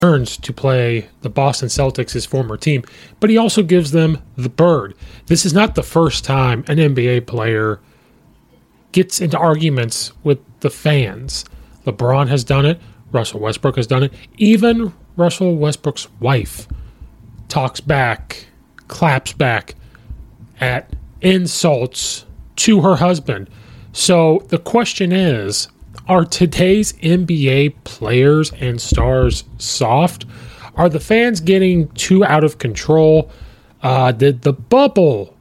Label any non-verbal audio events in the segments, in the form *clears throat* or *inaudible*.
Turns to play the Boston Celtics, his former team, but he also gives them the bird. This is not the first time an NBA player gets into arguments with the fans. LeBron has done it, Russell Westbrook has done it, even Russell Westbrook's wife talks back, claps back at insults to her husband. So the question is are today's NBA players and stars soft? Are the fans getting too out of control? Uh, did the bubble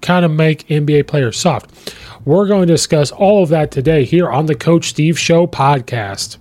kind of make NBA players soft? We're going to discuss all of that today here on the Coach Steve Show podcast.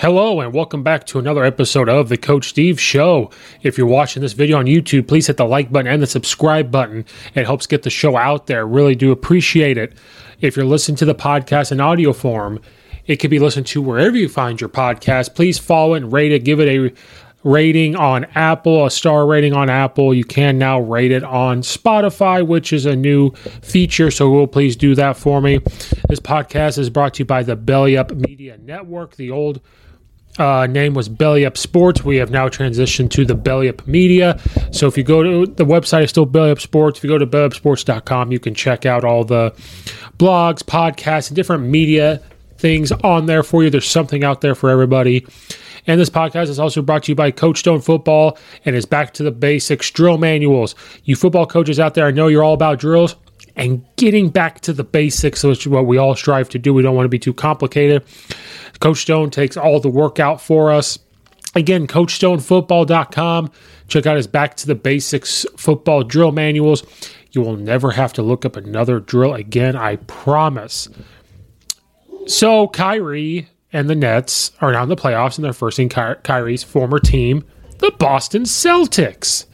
Hello, and welcome back to another episode of the Coach Steve Show. If you're watching this video on YouTube, please hit the like button and the subscribe button. It helps get the show out there. Really do appreciate it. If you're listening to the podcast in audio form, it can be listened to wherever you find your podcast. Please follow it and rate it. Give it a rating on Apple, a star rating on Apple. You can now rate it on Spotify, which is a new feature. So, will please do that for me. This podcast is brought to you by the Belly Up Media Network, the old uh, name was Belly Up Sports. We have now transitioned to the Belly Up Media. So if you go to the website, is still Belly Up Sports. If you go to bellyupsports.com, you can check out all the blogs, podcasts, and different media things on there for you. There's something out there for everybody. And this podcast is also brought to you by Coach Stone Football and is back to the basics drill manuals. You football coaches out there, I know you're all about drills and getting back to the basics, which is what we all strive to do. We don't want to be too complicated. Coach Stone takes all the work out for us. Again, CoachStoneFootball.com. Check out his Back to the Basics football drill manuals. You will never have to look up another drill again, I promise. So, Kyrie and the Nets are now in the playoffs, and they're first in Ky- Kyrie's former team, the Boston Celtics.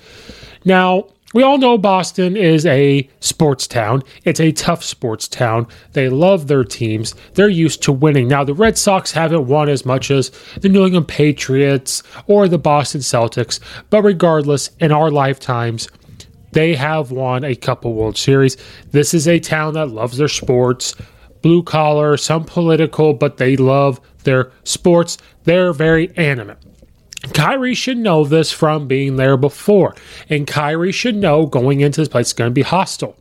Now, we all know Boston is a sports town. It's a tough sports town. They love their teams. They're used to winning. Now, the Red Sox haven't won as much as the New England Patriots or the Boston Celtics, but regardless, in our lifetimes, they have won a couple World Series. This is a town that loves their sports, blue collar, some political, but they love their sports. They're very animate. Kyrie should know this from being there before. And Kyrie should know going into this place is going to be hostile.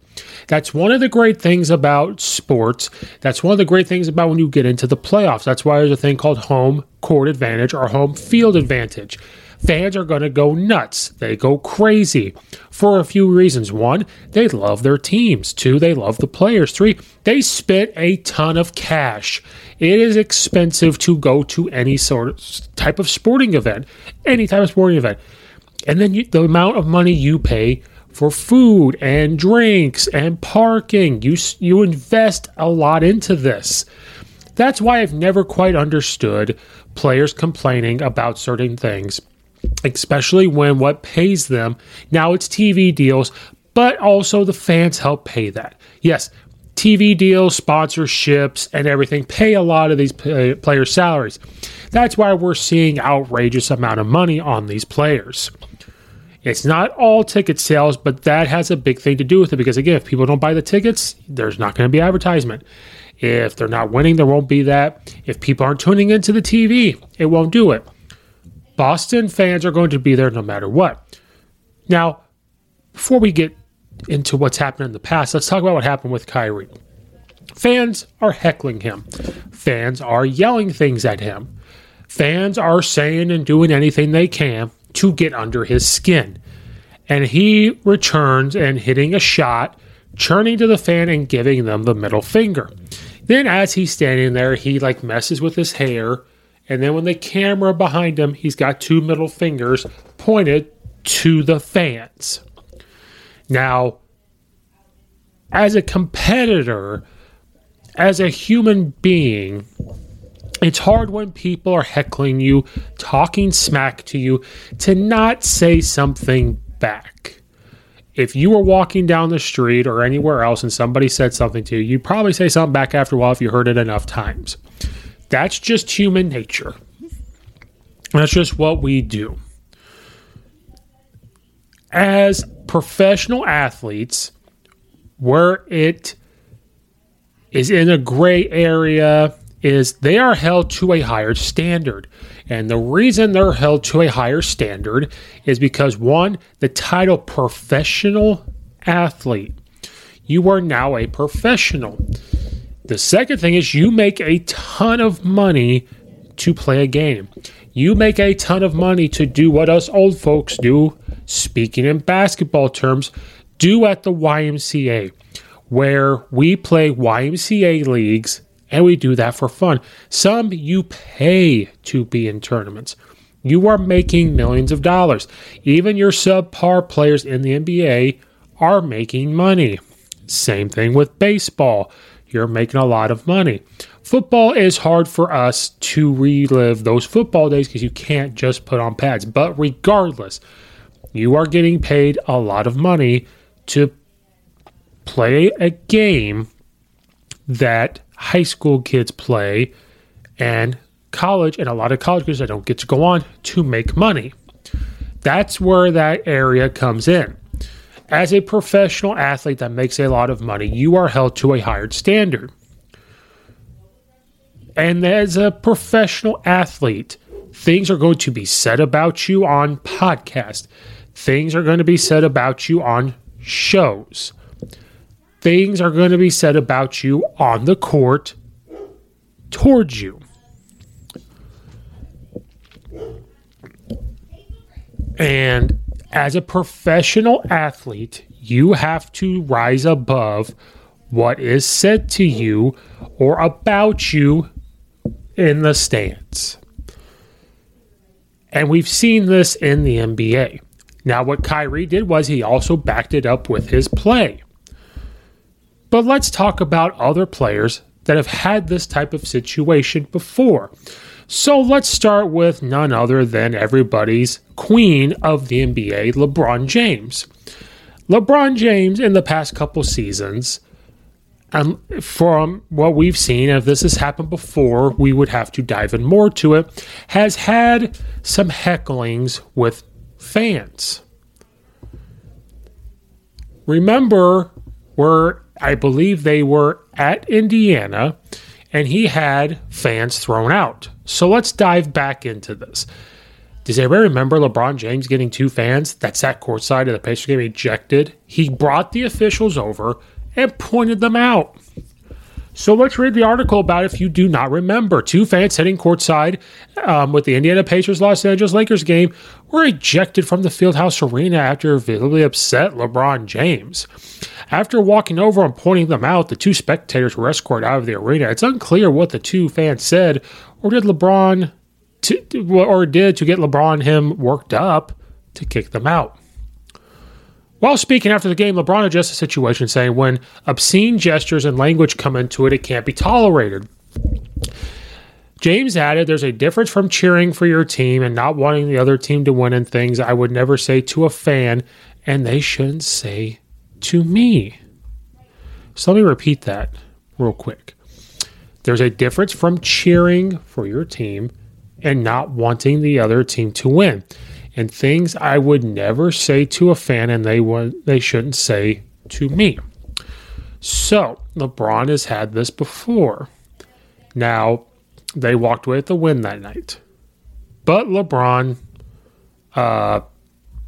That's one of the great things about sports. That's one of the great things about when you get into the playoffs. That's why there's a thing called home court advantage or home field advantage. Fans are going to go nuts. They go crazy for a few reasons. One, they love their teams. Two, they love the players. Three, they spent a ton of cash. It is expensive to go to any sort of type of sporting event, any type of sporting event. And then you, the amount of money you pay for food and drinks and parking. You you invest a lot into this. That's why I've never quite understood players complaining about certain things, especially when what pays them now it's TV deals, but also the fans help pay that. Yes, TV deals, sponsorships, and everything pay a lot of these players' salaries. That's why we're seeing outrageous amount of money on these players. It's not all ticket sales, but that has a big thing to do with it because, again, if people don't buy the tickets, there's not going to be advertisement. If they're not winning, there won't be that. If people aren't tuning into the TV, it won't do it. Boston fans are going to be there no matter what. Now, before we get into what's happened in the past, let's talk about what happened with Kyrie. Fans are heckling him, fans are yelling things at him, fans are saying and doing anything they can to get under his skin. And he returns and hitting a shot, turning to the fan and giving them the middle finger. Then, as he's standing there, he like messes with his hair. And then, when the camera behind him, he's got two middle fingers pointed to the fans. Now, as a competitor, as a human being, it's hard when people are heckling you, talking smack to you, to not say something back. If you were walking down the street or anywhere else and somebody said something to you, you'd probably say something back after a while if you heard it enough times. That's just human nature. That's just what we do. As professional athletes, where it is in a gray area, is they are held to a higher standard. And the reason they're held to a higher standard is because one, the title professional athlete, you are now a professional. The second thing is you make a ton of money to play a game. You make a ton of money to do what us old folks do, speaking in basketball terms, do at the YMCA, where we play YMCA leagues and we do that for fun. Some you pay to be in tournaments. You are making millions of dollars. Even your subpar players in the NBA are making money. Same thing with baseball. You're making a lot of money. Football is hard for us to relive those football days because you can't just put on pads. But regardless, you are getting paid a lot of money to play a game that high school kids play and college and a lot of college kids that don't get to go on to make money. That's where that area comes in. As a professional athlete that makes a lot of money, you are held to a higher standard. And as a professional athlete, things are going to be said about you on podcasts. Things are going to be said about you on shows things are going to be said about you on the court towards you. And as a professional athlete, you have to rise above what is said to you or about you in the stands. And we've seen this in the NBA. Now, what Kyrie did was he also backed it up with his play. But let's talk about other players that have had this type of situation before. So let's start with none other than everybody's queen of the NBA, LeBron James. LeBron James, in the past couple seasons, and from what we've seen, if this has happened before, we would have to dive in more to it, has had some hecklings with fans. Remember, where I believe they were at Indiana, and he had fans thrown out. So let's dive back into this. Does anybody remember LeBron James getting two fans that sat courtside of the Pacers game ejected? He brought the officials over and pointed them out. So let's read the article about if you do not remember. Two fans sitting courtside um, with the Indiana Pacers Los Angeles Lakers game were ejected from the Fieldhouse Arena after visibly upset LeBron James. After walking over and pointing them out, the two spectators were escorted out of the arena. It's unclear what the two fans said, or did LeBron to, or did to get LeBron him worked up to kick them out. While speaking after the game, LeBron addressed the situation, saying, When obscene gestures and language come into it, it can't be tolerated. James added, There's a difference from cheering for your team and not wanting the other team to win and things I would never say to a fan, and they shouldn't say to me. So let me repeat that real quick. There's a difference from cheering for your team and not wanting the other team to win and things I would never say to a fan and they would they shouldn't say to me. So, LeBron has had this before. Now, they walked away with the win that night. But LeBron uh,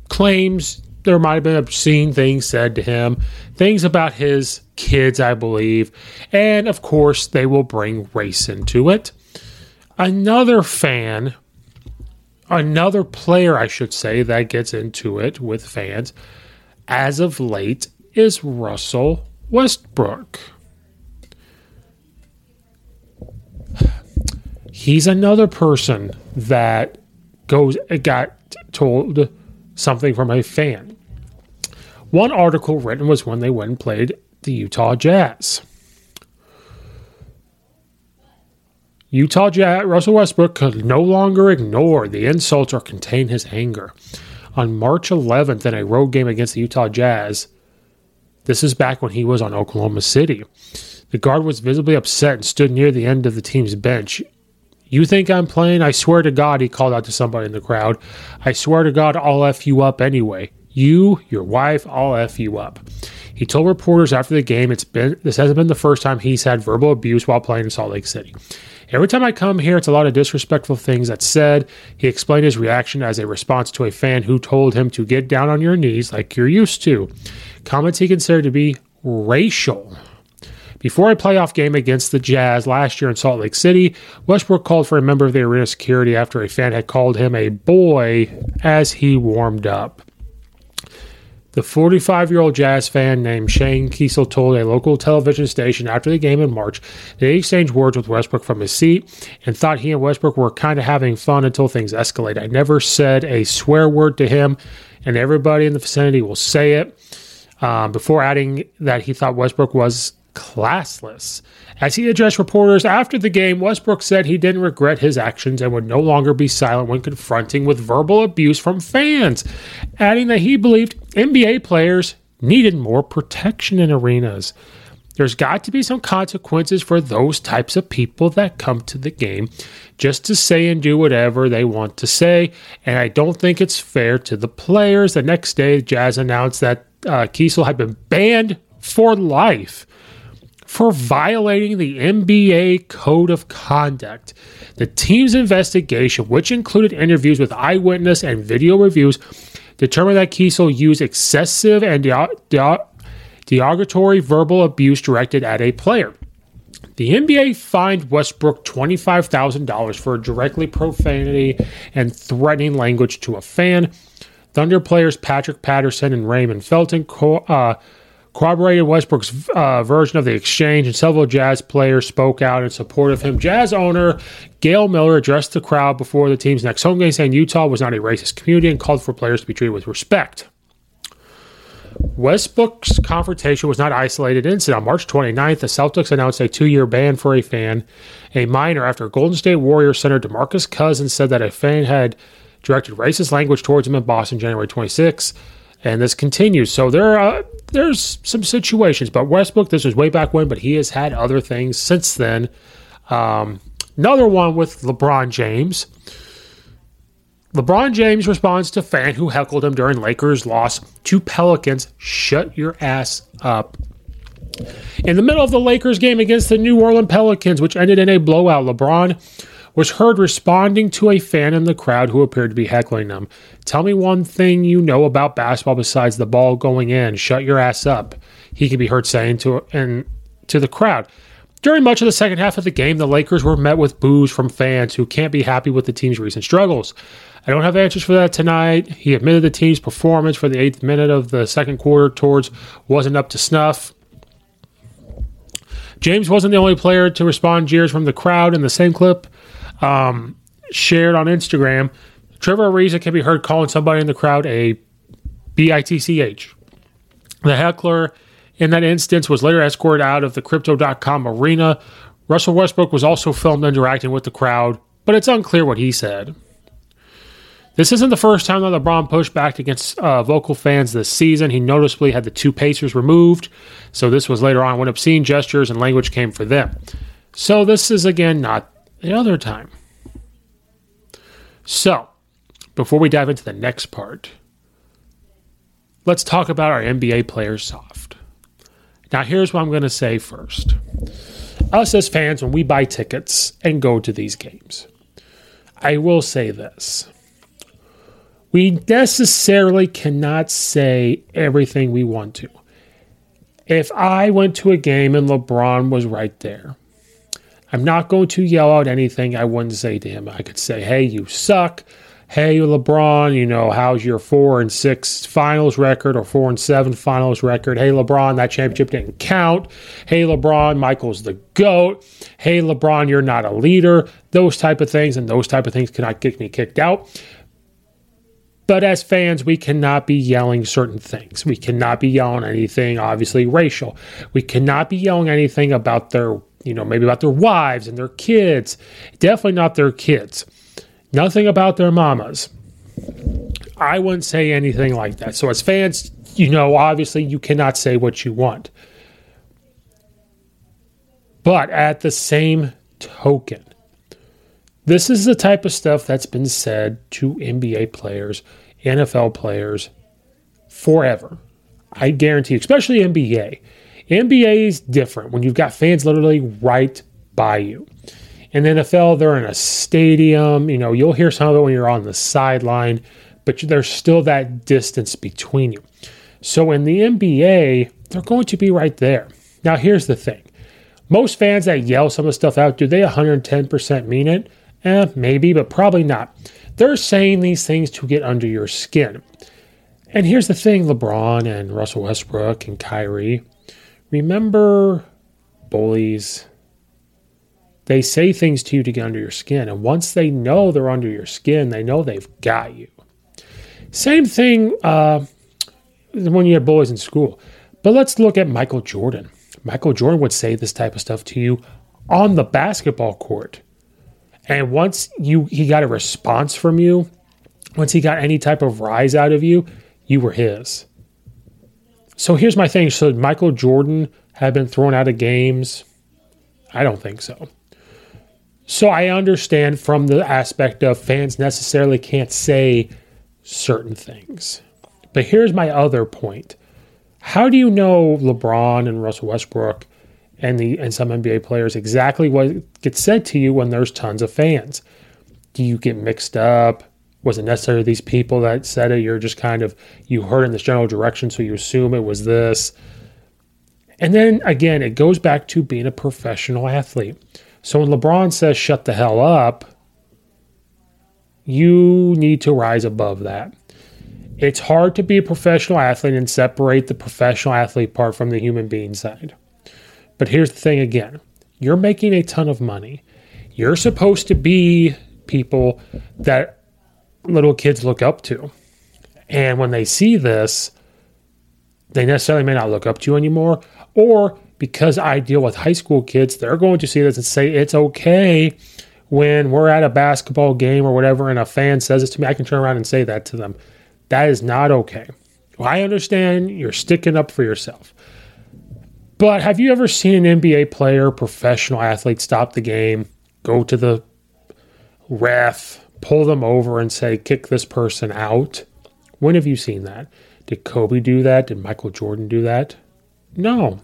claims there might have been obscene things said to him, things about his kids, I believe. And of course, they will bring race into it. Another fan another player, I should say, that gets into it with fans as of late is Russell Westbrook. He's another person that goes got told something from a fan. One article written was when they went and played the Utah Jazz. Utah Jazz Russell Westbrook could no longer ignore the insults or contain his anger. On March 11th, in a road game against the Utah Jazz, this is back when he was on Oklahoma City. The guard was visibly upset and stood near the end of the team's bench. You think I'm playing? I swear to God, he called out to somebody in the crowd. I swear to God, I'll F you up anyway. You, your wife, I'll F you up. He told reporters after the game it's been this hasn't been the first time he's had verbal abuse while playing in Salt Lake City. Every time I come here, it's a lot of disrespectful things that's said. He explained his reaction as a response to a fan who told him to get down on your knees like you're used to. Comments he considered to be racial. Before a playoff game against the Jazz last year in Salt Lake City, Westbrook called for a member of the arena security after a fan had called him a boy as he warmed up. The 45 year old jazz fan named Shane Kiesel told a local television station after the game in March that he exchanged words with Westbrook from his seat and thought he and Westbrook were kind of having fun until things escalated. I never said a swear word to him, and everybody in the vicinity will say it. Um, before adding that he thought Westbrook was classless. As he addressed reporters after the game, Westbrook said he didn't regret his actions and would no longer be silent when confronting with verbal abuse from fans, adding that he believed NBA players needed more protection in arenas. There's got to be some consequences for those types of people that come to the game just to say and do whatever they want to say. And I don't think it's fair to the players. The next day, Jazz announced that uh, Kiesel had been banned for life for violating the NBA Code of Conduct. The team's investigation, which included interviews with eyewitness and video reviews, determined that Kiesel used excessive and derogatory verbal abuse directed at a player. The NBA fined Westbrook $25,000 for directly profanity and threatening language to a fan. Thunder players Patrick Patterson and Raymond Felton co- uh, corroborated Westbrook's uh, version of the exchange, and several Jazz players spoke out in support of him. Jazz owner Gail Miller addressed the crowd before the team's next home game, saying Utah was not a racist community and called for players to be treated with respect. Westbrook's confrontation was not isolated incident. On March 29th, the Celtics announced a two-year ban for a fan, a minor, after Golden State Warriors center DeMarcus Cousins said that a fan had directed racist language towards him in Boston January 26 and this continues. So there are there's some situations, but Westbrook, this was way back when, but he has had other things since then. Um, another one with LeBron James. LeBron James responds to fan who heckled him during Lakers' loss to Pelicans. Shut your ass up. In the middle of the Lakers game against the New Orleans Pelicans, which ended in a blowout, LeBron was heard responding to a fan in the crowd who appeared to be heckling them. Tell me one thing you know about basketball besides the ball going in. Shut your ass up. He could be heard saying to and to the crowd. During much of the second half of the game, the Lakers were met with boos from fans who can't be happy with the team's recent struggles. I don't have answers for that tonight. He admitted the team's performance for the eighth minute of the second quarter towards wasn't up to snuff. James wasn't the only player to respond jeers from the crowd in the same clip um, shared on Instagram. Trevor Ariza can be heard calling somebody in the crowd a bitch. The heckler in that instance was later escorted out of the crypto.com arena. Russell Westbrook was also filmed interacting with the crowd, but it's unclear what he said. This isn't the first time that LeBron pushed back against uh, vocal fans this season. He noticeably had the two Pacers removed, so this was later on when obscene gestures and language came for them. So this is again not the other time. So, before we dive into the next part, let's talk about our NBA players soft. Now, here's what I'm going to say first. Us as fans, when we buy tickets and go to these games, I will say this we necessarily cannot say everything we want to. If I went to a game and LeBron was right there, I'm not going to yell out anything I wouldn't say to him. I could say, hey, you suck. Hey, LeBron, you know, how's your four and six finals record or four and seven finals record? Hey, LeBron, that championship didn't count. Hey, LeBron, Michael's the GOAT. Hey, LeBron, you're not a leader. Those type of things, and those type of things cannot get me kicked out. But as fans, we cannot be yelling certain things. We cannot be yelling anything, obviously, racial. We cannot be yelling anything about their, you know, maybe about their wives and their kids. Definitely not their kids. Nothing about their mamas. I wouldn't say anything like that. So, as fans, you know, obviously, you cannot say what you want. But at the same token, this is the type of stuff that's been said to NBA players, NFL players forever. I guarantee, especially NBA. NBA is different when you've got fans literally right by you. In the NFL, they're in a stadium. You know, you'll hear some of it when you're on the sideline, but there's still that distance between you. So in the NBA, they're going to be right there. Now, here's the thing most fans that yell some of the stuff out, do they 110% mean it? Eh, maybe, but probably not. They're saying these things to get under your skin. And here's the thing LeBron and Russell Westbrook and Kyrie. Remember bullies. They say things to you to get under your skin. And once they know they're under your skin, they know they've got you. Same thing uh, when you have bullies in school. But let's look at Michael Jordan. Michael Jordan would say this type of stuff to you on the basketball court. And once you he got a response from you, once he got any type of rise out of you, you were his. So here's my thing. Should Michael Jordan have been thrown out of games? I don't think so. So I understand from the aspect of fans necessarily can't say certain things. But here's my other point. How do you know LeBron and Russell Westbrook and the and some NBA players exactly what gets said to you when there's tons of fans. Do you get mixed up? Was it necessarily these people that said it? You're just kind of you heard in this general direction, so you assume it was this. And then again, it goes back to being a professional athlete. So when LeBron says shut the hell up, you need to rise above that. It's hard to be a professional athlete and separate the professional athlete part from the human being side. But here's the thing again you're making a ton of money. You're supposed to be people that little kids look up to. And when they see this, they necessarily may not look up to you anymore. Or because I deal with high school kids, they're going to see this and say it's okay when we're at a basketball game or whatever and a fan says it to me. I can turn around and say that to them. That is not okay. Well, I understand you're sticking up for yourself. But have you ever seen an NBA player, professional athlete, stop the game, go to the ref, pull them over, and say, kick this person out? When have you seen that? Did Kobe do that? Did Michael Jordan do that? No.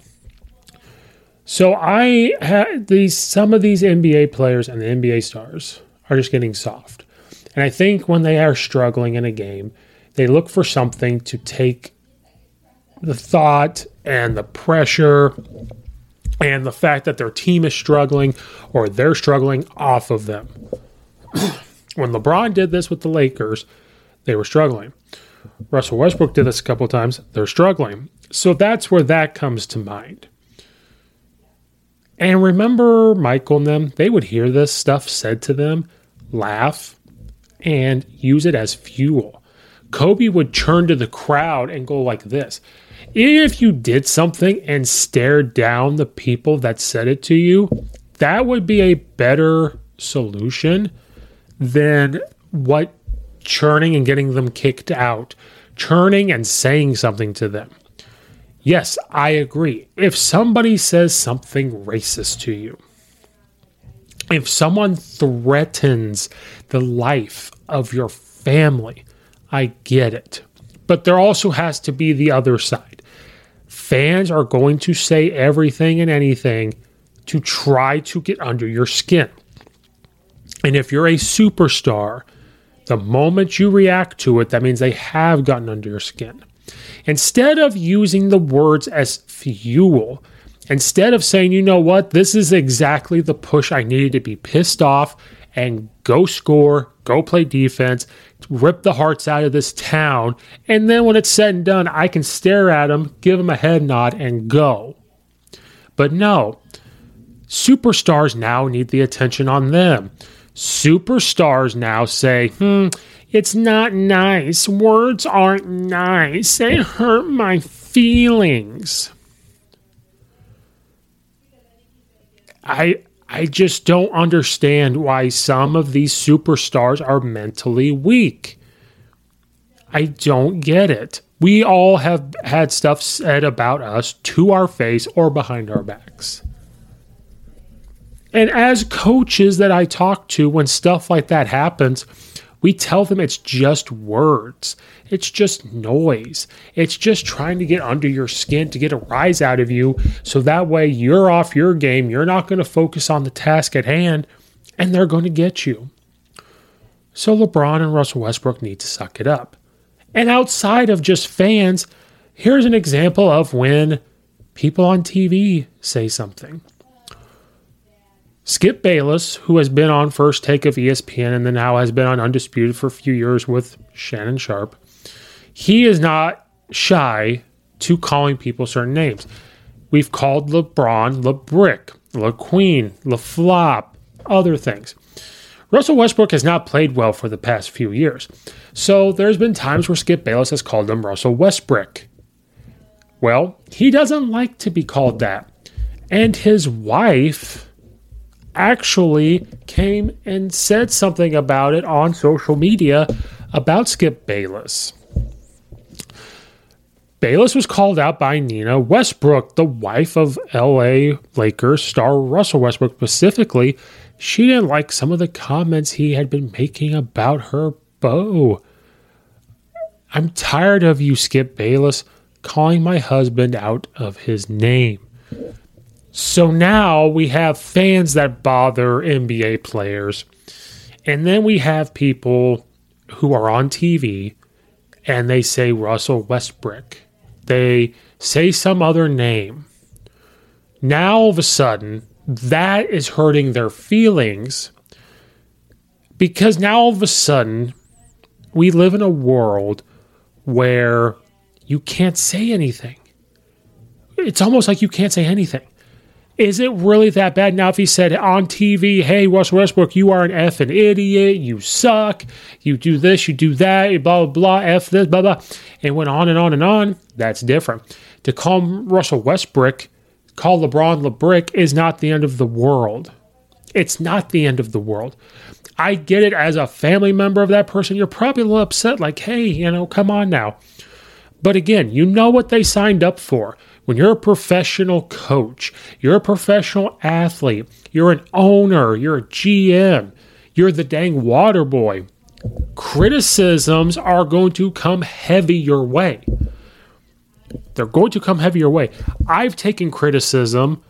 So I had these some of these NBA players and the NBA stars are just getting soft. And I think when they are struggling in a game, they look for something to take the thought and the pressure and the fact that their team is struggling or they're struggling off of them. *clears throat* when LeBron did this with the Lakers, they were struggling. Russell Westbrook did this a couple of times, they're struggling. So that's where that comes to mind. And remember Michael and them, they would hear this stuff said to them, laugh, and use it as fuel. Kobe would turn to the crowd and go like this if you did something and stared down the people that said it to you, that would be a better solution than what churning and getting them kicked out, churning and saying something to them. Yes, I agree. If somebody says something racist to you, if someone threatens the life of your family, I get it. But there also has to be the other side fans are going to say everything and anything to try to get under your skin. And if you're a superstar, the moment you react to it, that means they have gotten under your skin. Instead of using the words as fuel, instead of saying, you know what, this is exactly the push I needed to be pissed off and go score, go play defense, rip the hearts out of this town. And then when it's said and done, I can stare at them, give them a head nod, and go. But no, superstars now need the attention on them. Superstars now say, hmm, it's not nice. Words aren't nice. They hurt my feelings. I I just don't understand why some of these superstars are mentally weak. I don't get it. We all have had stuff said about us to our face or behind our backs. And as coaches that I talk to, when stuff like that happens, we tell them it's just words. It's just noise. It's just trying to get under your skin to get a rise out of you. So that way you're off your game. You're not going to focus on the task at hand, and they're going to get you. So LeBron and Russell Westbrook need to suck it up. And outside of just fans, here's an example of when people on TV say something. Skip Bayless, who has been on First Take of ESPN and then now has been on Undisputed for a few years with Shannon Sharpe, he is not shy to calling people certain names. We've called LeBron LeBrick, LeQueen, LeFlop, other things. Russell Westbrook has not played well for the past few years. So there's been times where Skip Bayless has called him Russell Westbrick. Well, he doesn't like to be called that. And his wife actually came and said something about it on social media about Skip Bayless. Bayless was called out by Nina Westbrook, the wife of LA Lakers star Russell Westbrook specifically. She didn't like some of the comments he had been making about her beau. I'm tired of you, Skip Bayless, calling my husband out of his name. So now we have fans that bother NBA players. And then we have people who are on TV and they say Russell Westbrick. They say some other name. Now all of a sudden, that is hurting their feelings because now all of a sudden, we live in a world where you can't say anything. It's almost like you can't say anything. Is it really that bad? Now, if he said on TV, hey, Russell Westbrook, you are an effing idiot, you suck, you do this, you do that, blah, blah, blah, F this, blah, blah, and went on and on and on, that's different. To call Russell Westbrick, call LeBron LeBrick is not the end of the world. It's not the end of the world. I get it as a family member of that person. You're probably a little upset, like, hey, you know, come on now. But again, you know what they signed up for. When you're a professional coach, you're a professional athlete, you're an owner, you're a GM, you're the dang water boy. Criticisms are going to come heavy your way. They're going to come heavy your way. I've taken criticism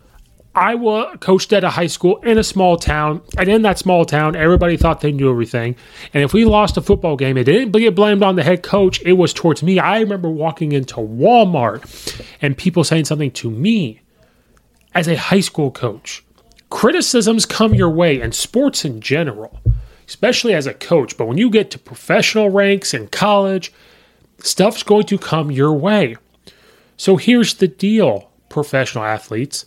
I was coached at a high school in a small town, and in that small town, everybody thought they knew everything. And if we lost a football game, it didn't get blamed on the head coach; it was towards me. I remember walking into Walmart and people saying something to me as a high school coach. Criticisms come your way, and sports in general, especially as a coach. But when you get to professional ranks in college, stuff's going to come your way. So here's the deal, professional athletes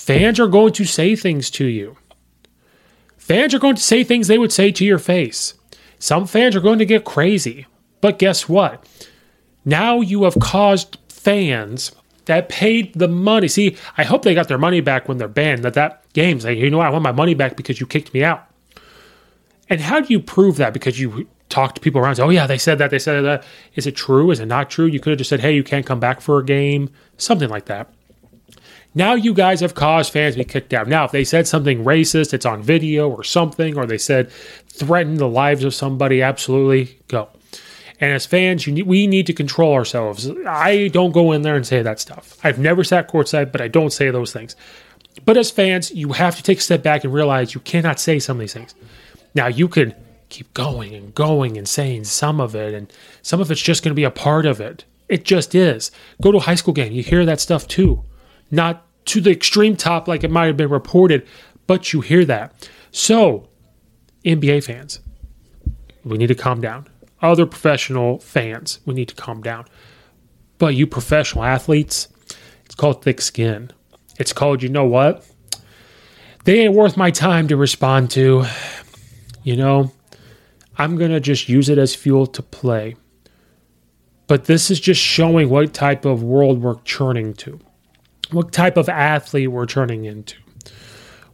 Fans are going to say things to you. Fans are going to say things they would say to your face. Some fans are going to get crazy. But guess what? Now you have caused fans that paid the money. See, I hope they got their money back when they're banned. That that game's like, you know. I want my money back because you kicked me out. And how do you prove that? Because you talk to people around. Say, oh yeah, they said that. They said that. Is it true? Is it not true? You could have just said, hey, you can't come back for a game, something like that. Now you guys have caused fans to be kicked out. Now, if they said something racist, it's on video or something, or they said threaten the lives of somebody, absolutely go. And as fans, need, we need to control ourselves. I don't go in there and say that stuff. I've never sat courtside, but I don't say those things. But as fans, you have to take a step back and realize you cannot say some of these things. Now, you can keep going and going and saying some of it, and some of it's just going to be a part of it. It just is. Go to a high school game, you hear that stuff too not to the extreme top like it might have been reported, but you hear that. So, NBA fans, we need to calm down. Other professional fans, we need to calm down. But you professional athletes, it's called thick skin. It's called, you know what? They ain't worth my time to respond to. You know, I'm going to just use it as fuel to play. But this is just showing what type of world we're churning to what type of athlete we're turning into.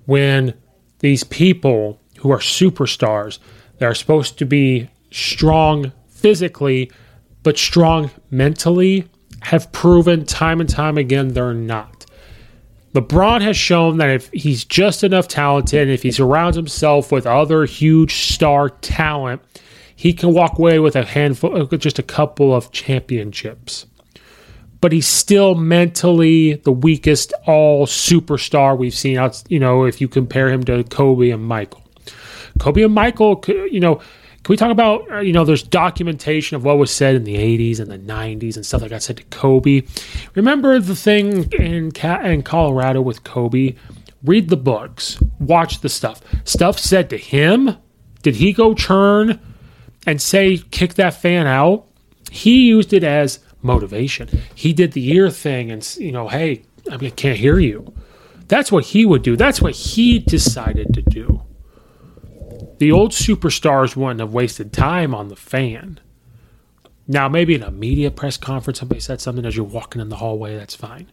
When these people who are superstars, they are supposed to be strong physically, but strong mentally, have proven time and time again they're not. LeBron has shown that if he's just enough talented, and if he surrounds himself with other huge star talent, he can walk away with a handful, just a couple of championships but he's still mentally the weakest all superstar we've seen out, you know, if you compare him to Kobe and Michael. Kobe and Michael, you know, can we talk about, uh, you know, there's documentation of what was said in the 80s and the 90s and stuff that got said to Kobe. Remember the thing in, in Colorado with Kobe? Read the books, watch the stuff. Stuff said to him. Did he go churn and say, kick that fan out? He used it as motivation. He did the ear thing and, you know, hey, I, mean, I can't hear you. That's what he would do. That's what he decided to do. The old superstars wouldn't have wasted time on the fan. Now, maybe in a media press conference, somebody said something as you're walking in the hallway. That's fine.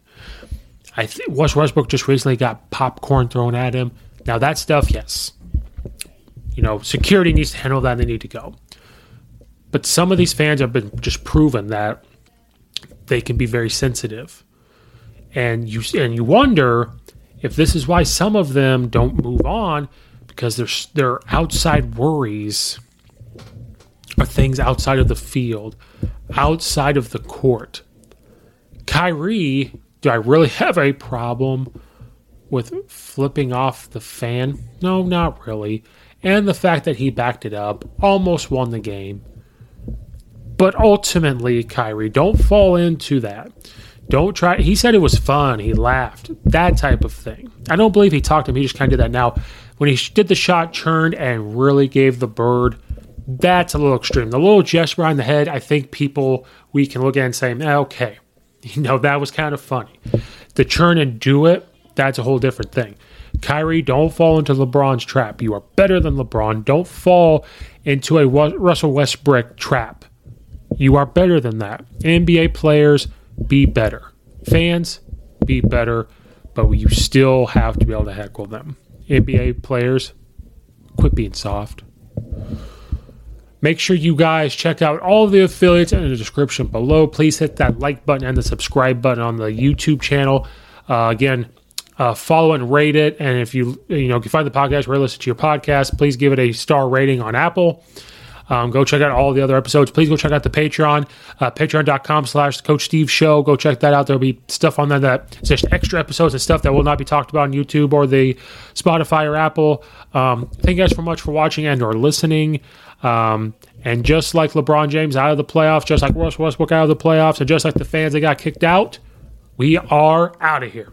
I think Wes Westbrook just recently got popcorn thrown at him. Now, that stuff, yes. You know, security needs to handle that. They need to go. But some of these fans have been just proven that they can be very sensitive. And you and you wonder if this is why some of them don't move on because their their outside worries are things outside of the field, outside of the court. Kyrie, do I really have a problem with flipping off the fan? No, not really. And the fact that he backed it up, almost won the game. But ultimately, Kyrie, don't fall into that. Don't try. He said it was fun. He laughed. That type of thing. I don't believe he talked to him. He just kind of did that. Now, when he did the shot, turned and really gave the bird, that's a little extreme. The little gesture behind the head, I think people we can look at and say, eh, okay, *laughs* you know, that was kind of funny. The churn and do it, that's a whole different thing. Kyrie, don't fall into LeBron's trap. You are better than LeBron. Don't fall into a Russell Westbrook trap. You are better than that. NBA players, be better. Fans, be better, but you still have to be able to heckle them. NBA players, quit being soft. Make sure you guys check out all the affiliates in the description below. Please hit that like button and the subscribe button on the YouTube channel. Uh, again, uh, follow and rate it. And if you you know if you find the podcast where you listen to your podcast, please give it a star rating on Apple. Um, go check out all the other episodes. Please go check out the Patreon, uh, patreon.com slash Coach Steve Show. Go check that out. There'll be stuff on there that just extra episodes and stuff that will not be talked about on YouTube or the Spotify or Apple. Um, thank you guys so much for watching and or listening. Um, and just like LeBron James out of the playoffs, just like Russ Westbrook out of the playoffs, and just like the fans that got kicked out, we are out of here.